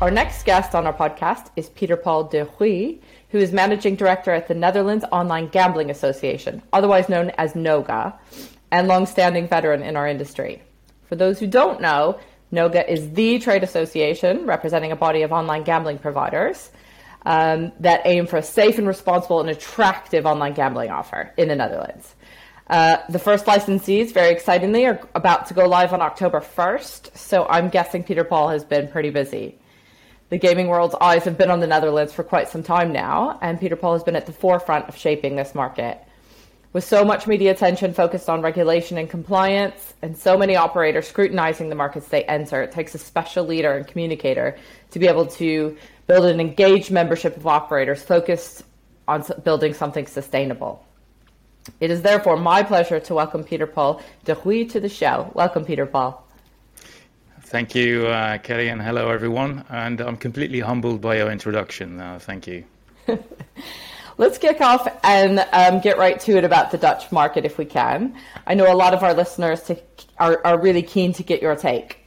Our next guest on our podcast is Peter Paul de Goeij, who is Managing Director at the Netherlands Online Gambling Association, otherwise known as NOGA, and long-standing veteran in our industry. For those who don't know, NOGA is the trade association representing a body of online gambling providers um, that aim for a safe and responsible and attractive online gambling offer in the Netherlands. Uh, the first licensees, very excitingly, are about to go live on October 1st, so I'm guessing Peter Paul has been pretty busy the gaming world's eyes have been on the Netherlands for quite some time now, and Peter Paul has been at the forefront of shaping this market. With so much media attention focused on regulation and compliance, and so many operators scrutinizing the markets they enter, it takes a special leader and communicator to be able to build an engaged membership of operators focused on building something sustainable. It is therefore my pleasure to welcome Peter Paul de Goeij to the show. Welcome, Peter Paul. Thank you, uh, Kelly, and hello, everyone. And I'm completely humbled by your introduction. Uh, thank you. Let's kick off and um, get right to it about the Dutch market if we can. I know a lot of our listeners to, are, are, really keen to get your take.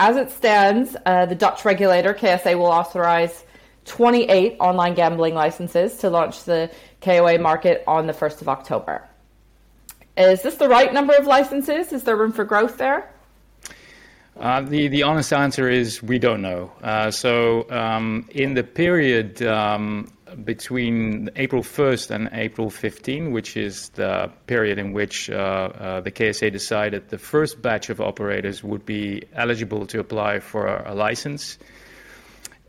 As it stands, uh, the Dutch regulator, KSA, will authorize 28 online gambling licenses to launch the KOA market on the 1st of October. Is this the right number of licenses? Is there room for growth there? Uh, the, honest answer is we don't know. Uh, so, um, in the period um, between April 1st and April 15, which is the period in which uh, the KSA decided the first batch of operators would be eligible to apply for a, license,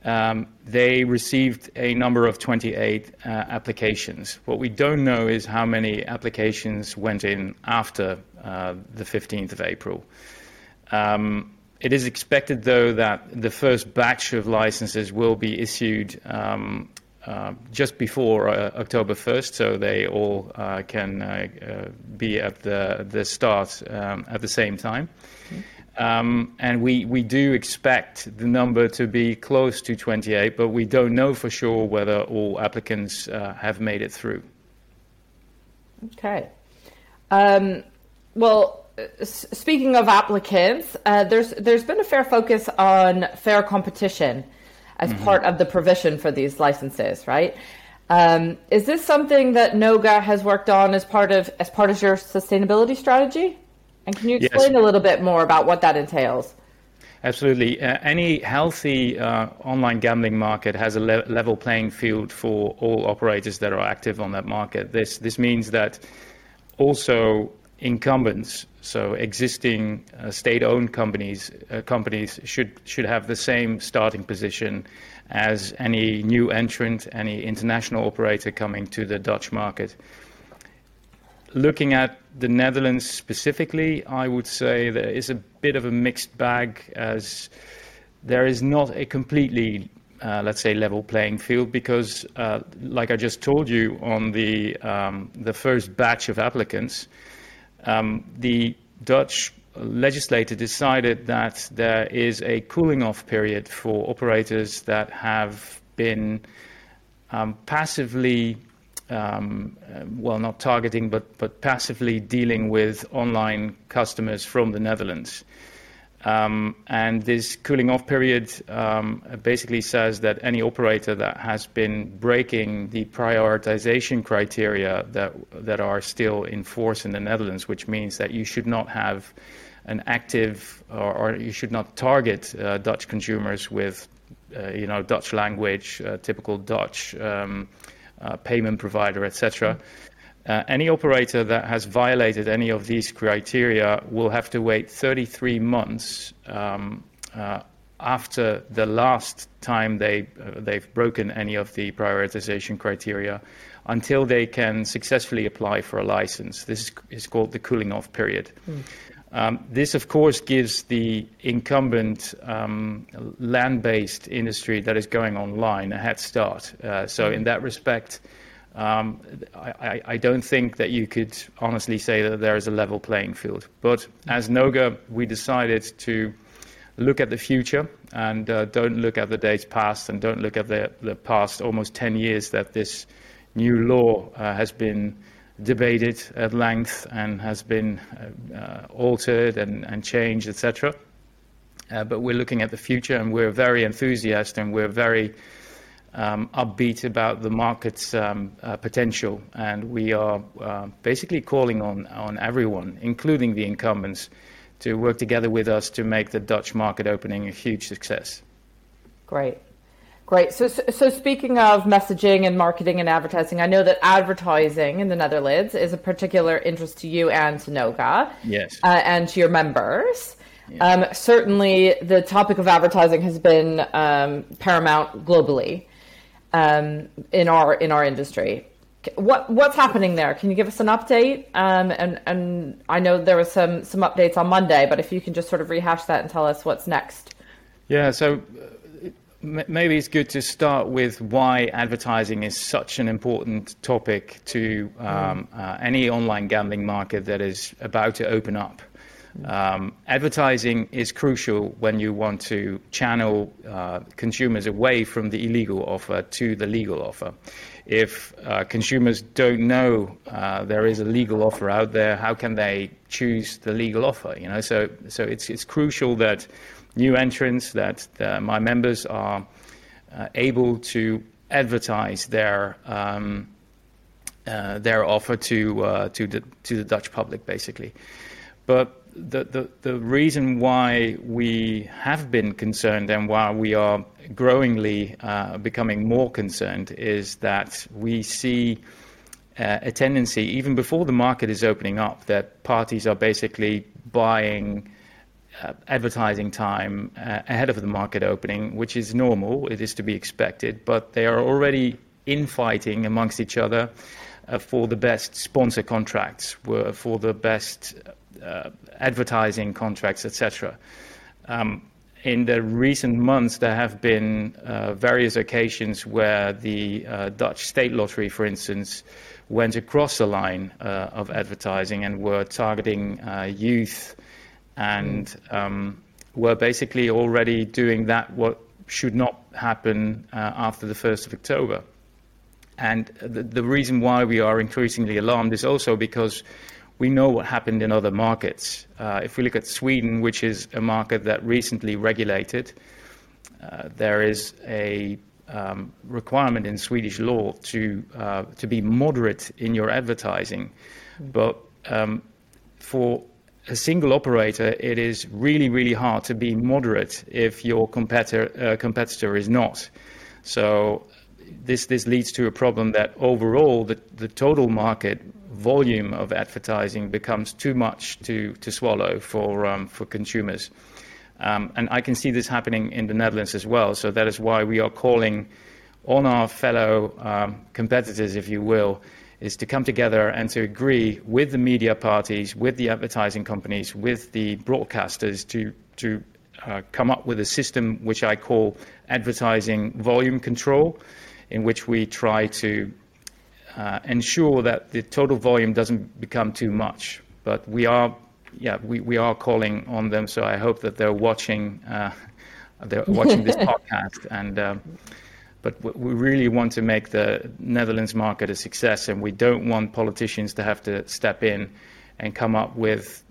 um, they received a number of 28 uh, applications. What we don't know is how many applications went in after the 15th of April. It is expected, though, that the first batch of licenses will be issued um, uh, just before uh, October 1st, so they all uh, can uh, uh, be at the, the start um, at the same time. Um, and we, we do expect the number to be close to 28, but we don't know for sure whether all applicants uh, have made it through. Okay. Um, well, speaking of applicants, uh, there's there's been a fair focus on fair competition as mm-hmm. part of the provision for these licenses, right? Um, is this something that Noga has worked on as part of as part of your sustainability strategy? And can you explain yes. a little bit more about what that entails? Absolutely. Uh, any healthy uh, online gambling market has a le- level playing field for all operators that are active on that market. This this means that also incumbents, so existing uh, state-owned companies, uh, companies should should have the same starting position as any new entrant, any international operator coming to the Dutch market. Looking at the Netherlands specifically, I would say there is a bit of a mixed bag as there is not a completely uh, let's say level playing field because uh, like I just told you on the um, the first batch of applicants um, the Dutch legislator decided that there is a cooling off period for operators that have been um, passively, um, well, not targeting, but, but passively dealing with online customers from the Netherlands. Um, and this cooling off period um, basically says that any operator that has been breaking the prioritization criteria that, that are still in force in the Netherlands, which means that you should not have an active or, or you should not target uh, Dutch consumers with uh, you know Dutch language, uh, typical Dutch um, uh, payment provider, etc. Uh, any operator that has violated any of these criteria will have to wait 33 months um, uh, after the last time they, uh, they've broken any of the prioritization criteria until they can successfully apply for a license. This is, is called the cooling off period. Mm. Um, this, of course, gives the incumbent um, land based industry that is going online a head start. Uh, so, mm. in that respect, um, I, I, don't think that you could honestly say that there is a level playing field. But as Noga, we decided to look at the future and uh, don't look at the days past and don't look at the, the past almost 10 years that this new law uh, has been debated at length and has been uh, uh altered and, and changed, etc. uh, but we're looking at the future and we're very enthusiastic and we're very upbeat about the market's um, uh, potential. And we are uh, basically calling on, on everyone, including the incumbents, to work together with us to make the Dutch market opening a huge success. Great. Great. So, so speaking of messaging and marketing and advertising, I know that advertising in the Netherlands is a particular interest to you and to Noga. Yes. Uh, and to your members. Um, certainly, the topic of advertising has been um, paramount globally um, in our in our industry. What what's happening there? Can you give us an update? Um, and and I know there was some some updates on Monday, but if you can just sort of rehash that and tell us what's next. Yeah. So maybe it's good to start with why advertising is such an important topic to um, uh, any online gambling market that is about to open up. Um, advertising is crucial when you want to channel uh, consumers away from the illegal offer to the legal offer. If uh, consumers don't know uh, there is a legal offer out there, how can they choose the legal offer? You know, so so it's it's crucial that new entrants, that the, my members are uh, able to advertise their um, uh, their offer to uh, to the to the Dutch public, basically. But the, the, the reason why we have been concerned and why we are growingly uh, becoming more concerned is that we see uh, a tendency, even before the market is opening up, that parties are basically buying uh, advertising time uh, ahead of the market opening, which is normal, it is to be expected, but they are already infighting amongst each other uh, for the best sponsor contracts, for the best advertising contracts, etc. Um, in the recent months, there have been uh, various occasions where the uh, Dutch state lottery, for instance, went across the line uh, of advertising and were targeting uh, youth and um, were basically already doing that what should not happen uh, after the 1st of October. And the, the, reason why we are increasingly alarmed is also because we know what happened in other markets. Uh, if we look at Sweden, which is a market that recently regulated, uh, there is a um, requirement in Swedish law to uh, to be moderate in your advertising, but um, for a single operator, it is really, really hard to be moderate if your competitor uh, competitor is not. So this this leads to a problem that overall the, the total market volume of advertising becomes too much to, to swallow for, um, for consumers. Um, and I can see this happening in the Netherlands as well. So that is why we are calling on our fellow um, competitors, if you will, is to come together and to agree with the media parties, with the advertising companies, with the broadcasters to, to uh, come up with a system which I call advertising volume control, in which we try to ensure that the total volume doesn't become too much. But we are, yeah, we, we are calling on them. So I hope that they're watching, uh, they're watching this podcast. And um, but we really want to make the Netherlands market a success, and we don't want politicians to have to step in and come up with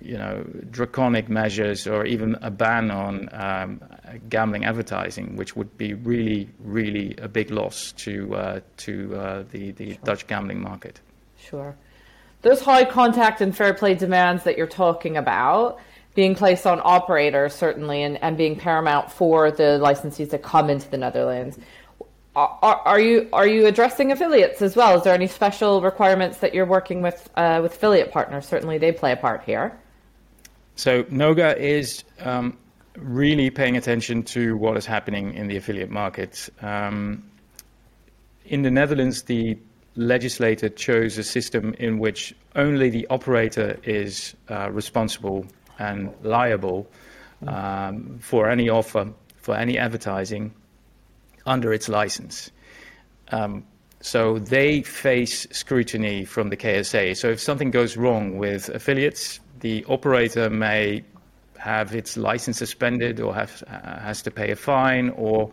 you know, draconic measures or even a ban on um, gambling advertising, which would be really, really a big loss to uh, to uh, the the sure. Dutch gambling market. Sure, those high contact and fair play demands that you're talking about being placed on operators certainly and, and being paramount for the licensees that come into the Netherlands. Are, are, you are you addressing affiliates as well? Is there any special requirements that you're working with uh, with affiliate partners? Certainly, they play a part here. So Noga is um, really paying attention to what is happening in the affiliate market. Um, in the Netherlands, the legislator chose a system in which only the operator is uh, responsible and liable um, for any offer, for any advertising under its license. Um, so they face scrutiny from the KSA. So if something goes wrong with affiliates, the operator may have its license suspended or have, uh, has to pay a fine or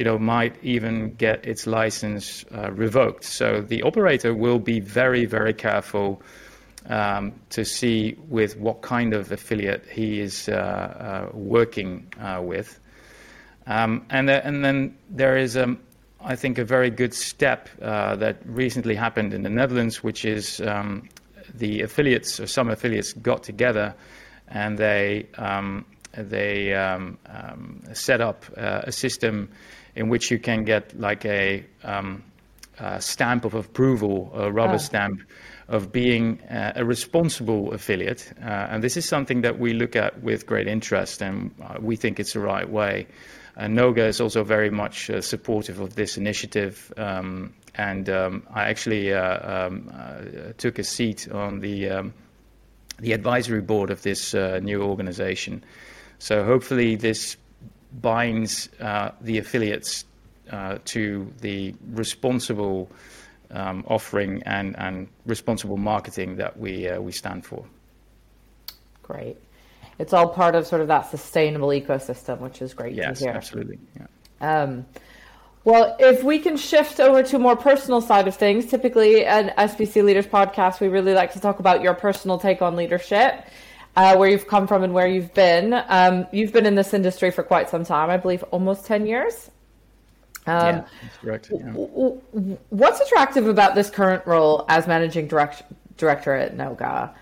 you know, might even get its license uh, revoked. So the operator will be very, very careful um, to see with what kind of affiliate he is uh, uh, working uh, with. Um, and, and then there is, um, I think, a very good step that recently happened in the Netherlands, which is um, the affiliates or some affiliates got together and they um, they um, um, set up uh, a system in which you can get like a, um, a stamp of approval, a rubber oh. stamp of being uh, a responsible affiliate. Uh, and this is something that we look at with great interest, and uh, we think it's the right way. And Noga is also very much uh, supportive of this initiative. Um, and um, I actually uh, um, took a seat on the um, the advisory board of this new organization. So hopefully this binds uh, the affiliates uh, to the responsible um, offering and, and responsible marketing that we uh, we stand for. Great. It's all part of sort of that sustainable ecosystem, which is great yes, to hear. Yes, absolutely. Yeah. Well, if we can shift over to a more personal side of things, typically an SBC Leaders podcast, we really like to talk about your personal take on leadership uh, where you've come from and where you've been. Um, you've been in this industry for quite some time, I believe almost 10 years. Um, yeah, that's correct. Yeah. What's attractive about this current role as managing direct, director at Noga?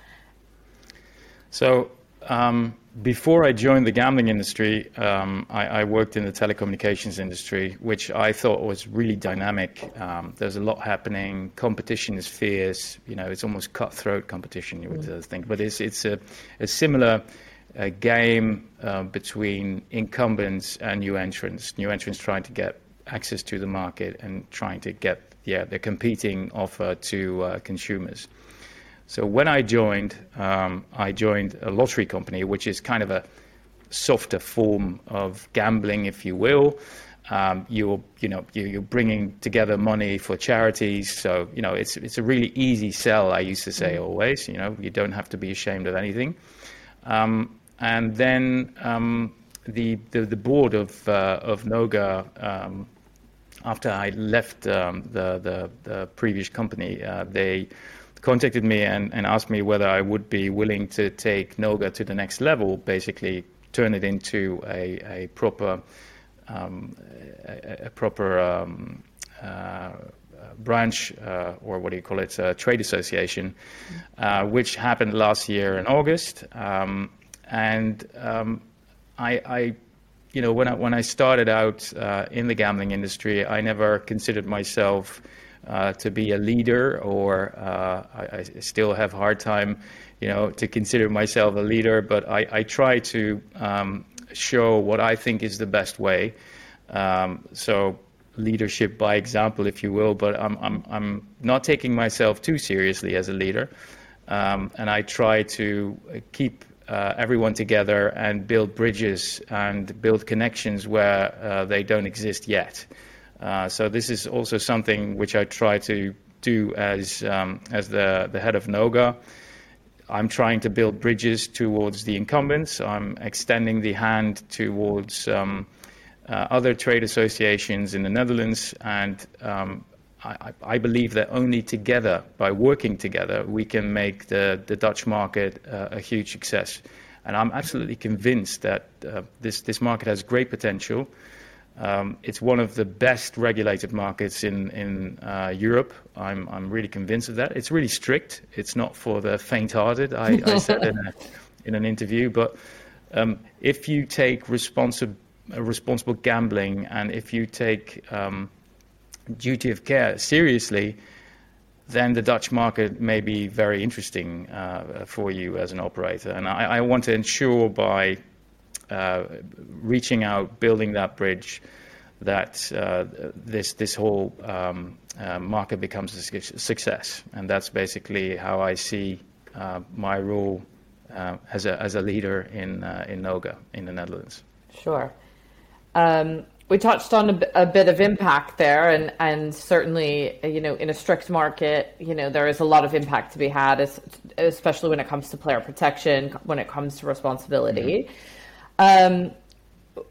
So, um, before I joined the gambling industry, um, I, I, worked in the telecommunications industry, which I thought was really dynamic. Um, there's a lot happening. Competition is fierce. You know, it's almost cutthroat competition. You would mm. think, but it's it's a, a similar uh, game uh, between incumbents and new entrants. New entrants trying to get access to the market and trying to get yeah the competing offer to uh, consumers. So when I joined, um, I joined a lottery company, which is kind of a softer form of gambling, if you will. Um, you're, you know, you're bringing together money for charities. So, you know, it's, it's a really easy sell, I used to say mm. always. You know, you don't have to be ashamed of anything. Um, and then um, the, the, the, board of, uh, of Noga, um, after I left um, the, the, the, previous company, uh, they contacted me and, and asked me whether I would be willing to take Noga to the next level, basically turn it into a, a proper um, a, a, proper um, uh, branch uh, or what do you call it, a trade association, uh, which happened last year in August. Um, and um, I, I, you know, when I, when I started out uh, in the gambling industry, I never considered myself uh, to be a leader, or uh, I, I, still have a hard time, you know, to consider myself a leader. But I, I try to um, show what I think is the best way. Um, so leadership by example, if you will. But I'm I'm I'm not taking myself too seriously as a leader, um, and I try to keep uh, everyone together and build bridges and build connections where uh, they don't exist yet. Uh, so this is also something which I try to do as um, as the the head of Noga. I'm trying to build bridges towards the incumbents. I'm extending the hand towards um, uh, other trade associations in the Netherlands, and um, I, I, believe that only together, by working together, we can make the, the Dutch market uh, a huge success. And I'm absolutely convinced that uh, this, this market has great potential. Um, it's one of the best regulated markets in uh, Europe. I'm really convinced of that. It's really strict. It's not for the faint-hearted. I, said in, an interview, but um, if you take responsible responsible gambling and if you take um, duty of care seriously, then the Dutch market may be very interesting uh, for you as an operator. I want to ensure by uh, reaching out, building that bridge, that uh, this this whole um, uh, market becomes a success, and that's basically how I see uh, my role uh, as a as a leader in uh, in Noga in the Netherlands. Sure. Um, we touched on a, a, bit of impact there, and and certainly, you know, in a strict market, you know, there is a lot of impact to be had, especially when it comes to player protection, when it comes to responsibility. Mm-hmm. Um,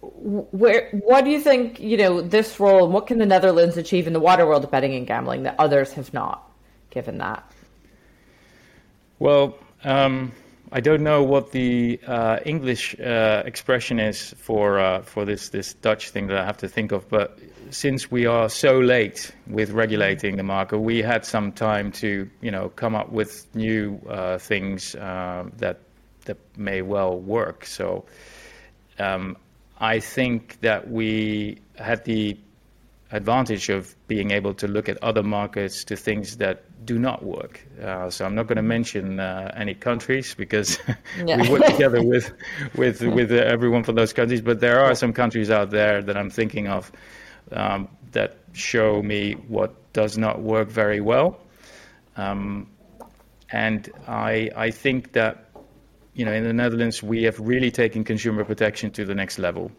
where what do you think you know this role and what can the netherlands achieve in the water world of betting and gambling that others have not given that Well, um, I don't know what the uh, English uh, expression is for uh, for this this Dutch thing that I have to think of. But since we are so late with regulating the market, we had some time to you know come up with new uh, things uh, that that may well work. So um, I think that we had the advantage of being able to look at other markets to things that do not work. Uh, so I'm not going to mention uh, any countries because yeah. we work together with with with everyone from those countries. But there are some countries out there that I'm thinking of um, that show me what does not work very well. Um, and I I think that you know in the Netherlands we have really taken consumer protection to the next level.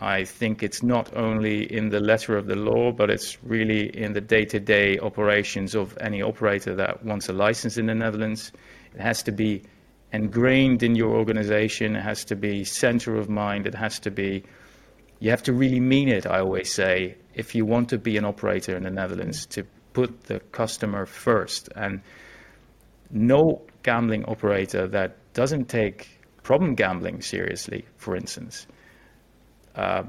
I think it's not only in the letter of the law, but it's really in the day-to-day operations of any operator that wants a license in the Netherlands. It has to be ingrained in your organization. It has to be center of mind. It has to be. You have to really mean it. I always say, if you want to be an operator in the Netherlands, to put the customer first. And no gambling operator that doesn't take problem gambling seriously, for instance uh,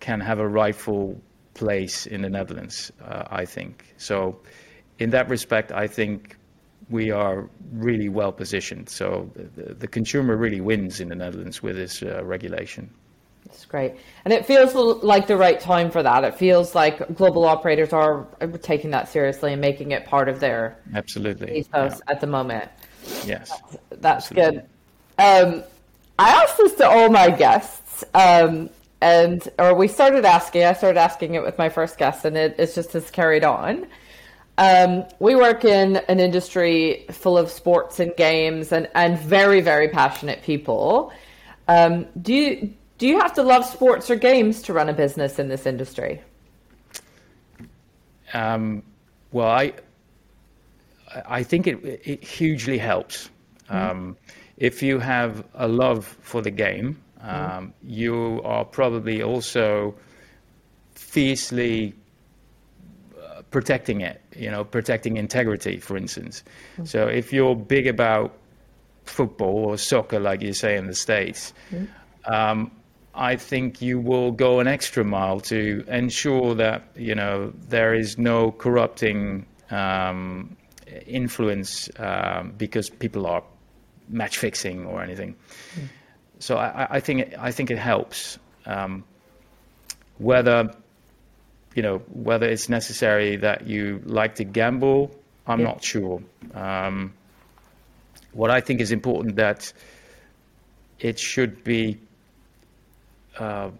can have a rightful place in the Netherlands, uh, I think. So, in that respect, I think we are really well positioned. So, the, the consumer really wins in the Netherlands with this uh, regulation. That's great. And it feels like the right time for that. It feels like global operators are taking that seriously and making it part of their absolutely ethos yeah. at the moment. Yes. That's, that's good. Um, I asked this to all my guests. Um, and or we started asking i started asking it with my first guest and it, it's just has carried on um, we work in an industry full of sports and games and, and very very passionate people um, do you do you have to love sports or games to run a business in this industry um, well i i think it, it hugely helps mm-hmm. if you have a love for the game um, you are probably also fiercely uh, protecting it, you know, protecting integrity, for instance. Mm-hmm. So if you're big about football or soccer, like you say in the States, mm-hmm. um, I think you will go an extra mile to ensure that, you know, there is no corrupting um, influence um, because people are match fixing or anything. Mm-hmm so I, I, think it, I think it helps. Um, whether you know whether it's necessary that you like to gamble, I'm yeah. not sure. Um, what I think is important that it should be, uh,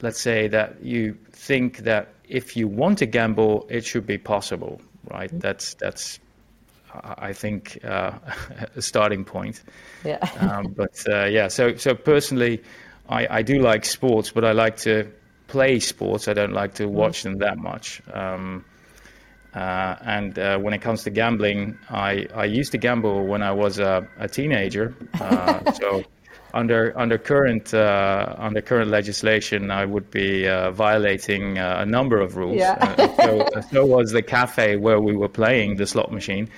let's say that you think that if you want to gamble, it should be possible, right? Mm-hmm. That's that's I think, uh, a starting point. Yeah. um, but uh, yeah, so so personally, I, I do like sports, but I like to play sports. I don't like to mm. watch them that much. Um, uh, and uh, when it comes to gambling, I, I used to gamble when I was a, a teenager. Uh, so under under current uh, under current legislation, I would be uh, violating uh, a number of rules. Yeah. so, so was the cafe where we were playing the slot machine.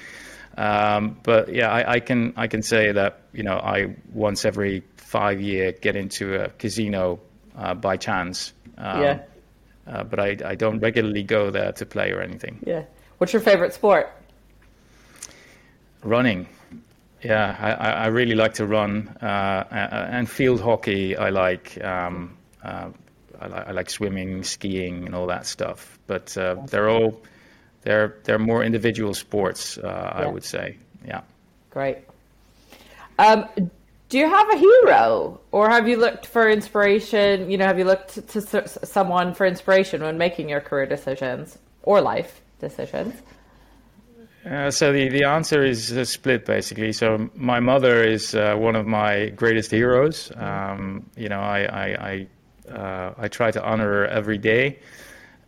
Um, but yeah, I, I, can I can say that you know I once every five year get into a casino uh, by chance. Um, yeah. Uh, but I, I don't regularly go there to play or anything. Yeah. What's your favorite sport? Running. Yeah, I, I really like to run uh, and field hockey. I like. Um, uh, I, li- I, like swimming, skiing, and all that stuff. But uh, they're all they're they're more individual sports, uh, yeah. I would say. Yeah. Great. Um, do you have a hero, or have you looked for inspiration? You know, have you looked to, to someone for inspiration when making your career decisions or life decisions? Uh, so the, the answer is a split basically. So my mother is uh, one of my greatest heroes. Um, you know, I I I, uh, I, try to honor her every day,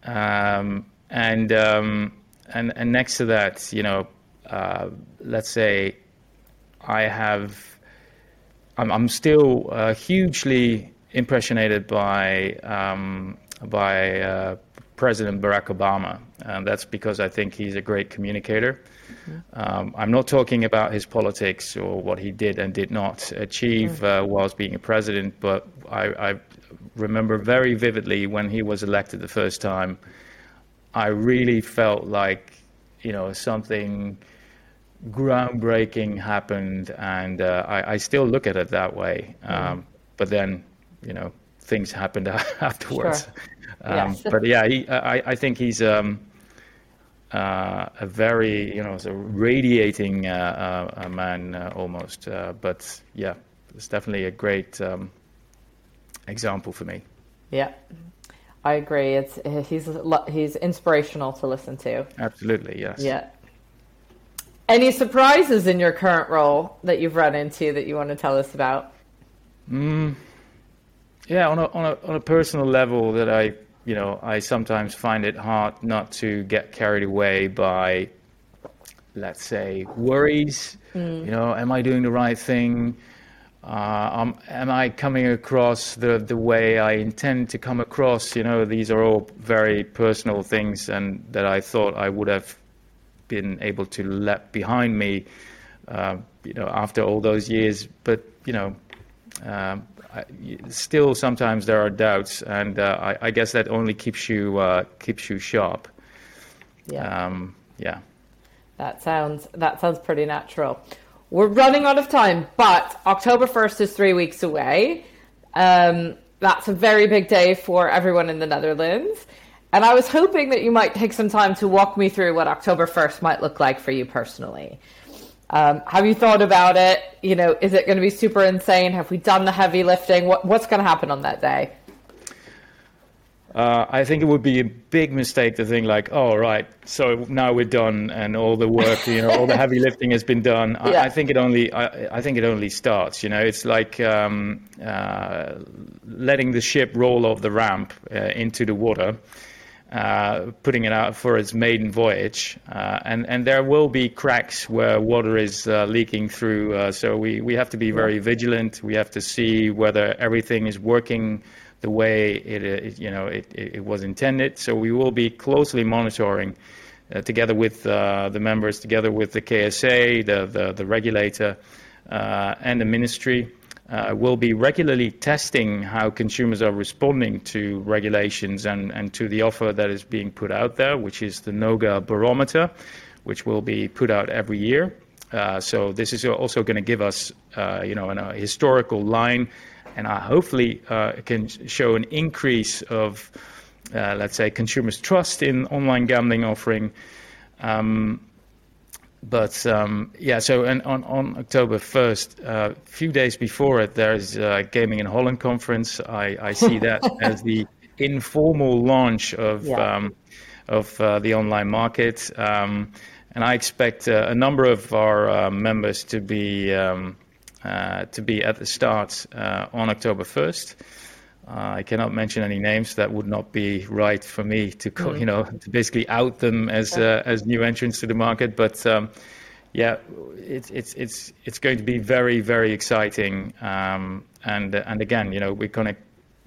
um, and um, and and next to that, you know, uh, let's say I have, I'm, I'm still uh, hugely impressionated by um, by uh, President Barack Obama. And that's because I think he's a great communicator. Um, I'm not talking about his politics or what he did and did not achieve uh, whilst being a president, but I, I remember very vividly when he was elected the first time. I really felt like, you know, something groundbreaking happened, and uh, I, I, still look at it that way. Um, but then, you know, things happened afterwards. Sure. Um, yes. But yeah, he, I, I think he's um, uh, a very, you know, a radiating uh, uh man uh, almost. Uh, but yeah, it's definitely a great um, example for me. Yeah. I agree. It's he's he's inspirational to listen to. Absolutely, yes. Yeah. Any surprises in your current role that you've run into that you want to tell us about? Mm, yeah, on a, on a on a personal level, that I you know I sometimes find it hard not to get carried away by, let's say, worries. Mm. You know, am I doing the right thing? Uh, um, am I coming across the, the way I intend to come across? You know, these are all very personal things, and that I thought I would have been able to let behind me, uh, you know, after all those years. But you know, um, I, still sometimes there are doubts, and uh, I, I, guess that only keeps you uh, keeps you sharp. Yeah. Um, yeah. That sounds that sounds pretty natural. We're running out of time, but October 1st is three weeks away. Um, that's a very big day for everyone in the Netherlands. And I was hoping that you might take some time to walk me through what October 1st might look like for you personally. Um, have you thought about it? You know, is it going to be super insane? Have we done the heavy lifting? What, what's going to happen on that day? Uh, I think it would be a big mistake to think like, oh right, so now we're done and all the work, you know, all the heavy lifting has been done. Yeah. I, I, think it only, I, I, think it only starts. You know, it's like um, uh, letting the ship roll off the ramp uh, into the water. Uh, putting it out for its maiden voyage, uh, and and there will be cracks where water is uh, leaking through. so we we have to be very vigilant. We have to see whether everything is working the way it, it you know it, it, was intended. So we will be closely monitoring. Uh, together with uh, the members, together with the KSA, the, the, the regulator, uh, and the ministry, uh, we'll be regularly testing how consumers are responding to regulations and, to the offer that is being put out there, which is the NOGA barometer, which will be put out every year. Uh, so this is also going to give us, uh, you know, a historical line and hopefully uh, can show an increase of, uh, let's say, consumers' trust in online gambling offering. But um, yeah, so and on, on October 1st, a uh, few days before it, there's a Gaming in Holland conference. I, I see that as the informal launch of yeah. um, of uh, the online market, um, and I expect uh, a number of our uh, members to be um, uh, to be at the start uh, on October 1st. Uh, I cannot mention any names. That would not be right for me to, mm. you know, to basically out them as as new entrants to the market. But um, yeah, it's it's it's it's going to be very very exciting. Um, and and again, you know, we're going to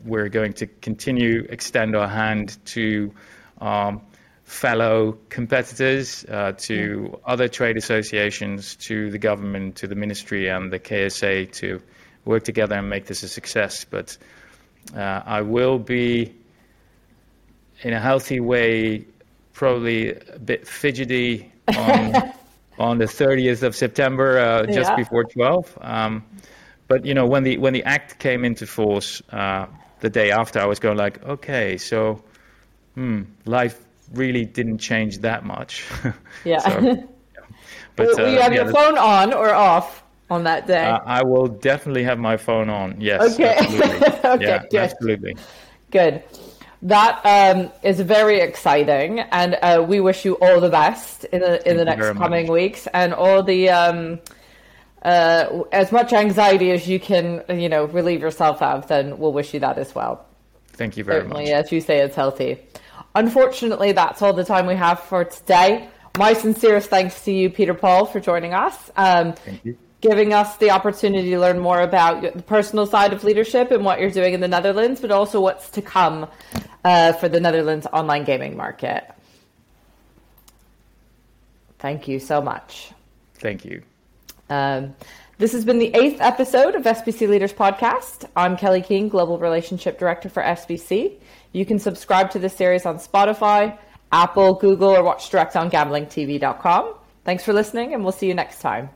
we're going to continue extend our hand to um, fellow competitors, uh, to other trade associations, to the government, to the ministry, and the KSA to work together and make this a success. But uh, I will be, in a healthy way, probably a bit fidgety on, on the 30th of September, uh, just yeah. before 12. Um, but you know, when the when the act came into force uh, the day after, I was going like, okay, so hmm, life really didn't change that much. Yeah. so, yeah. But, will, will you uh, have yeah, your phone on or off on that day? Uh, I will definitely have my phone on. Yes. Okay. okay. Yeah, good. Absolutely. Good. That um, is very exciting, and uh, we wish you all the best in the in Thank the next coming much. weeks, and all the um, uh, as much anxiety as you can, you know, relieve yourself of. Then we'll wish you that as well. Thank you very Certainly, much. As you say, it's healthy. Unfortunately, that's all the time we have for today. My sincerest thanks to you, Peter Paul, for joining us. Um, Thank you. Giving us the opportunity to learn more about the personal side of leadership and what you're doing in the Netherlands, but also what's to come uh, for the Netherlands online gaming market. Thank you so much. Thank you. Um, this has been the eighth episode of SBC Leaders Podcast. I'm Kelly King, Global Relationship Director for SBC. You can subscribe to this series on Spotify, Apple, Google, or watch direct on gamblingtv.com. Thanks for listening, and we'll see you next time.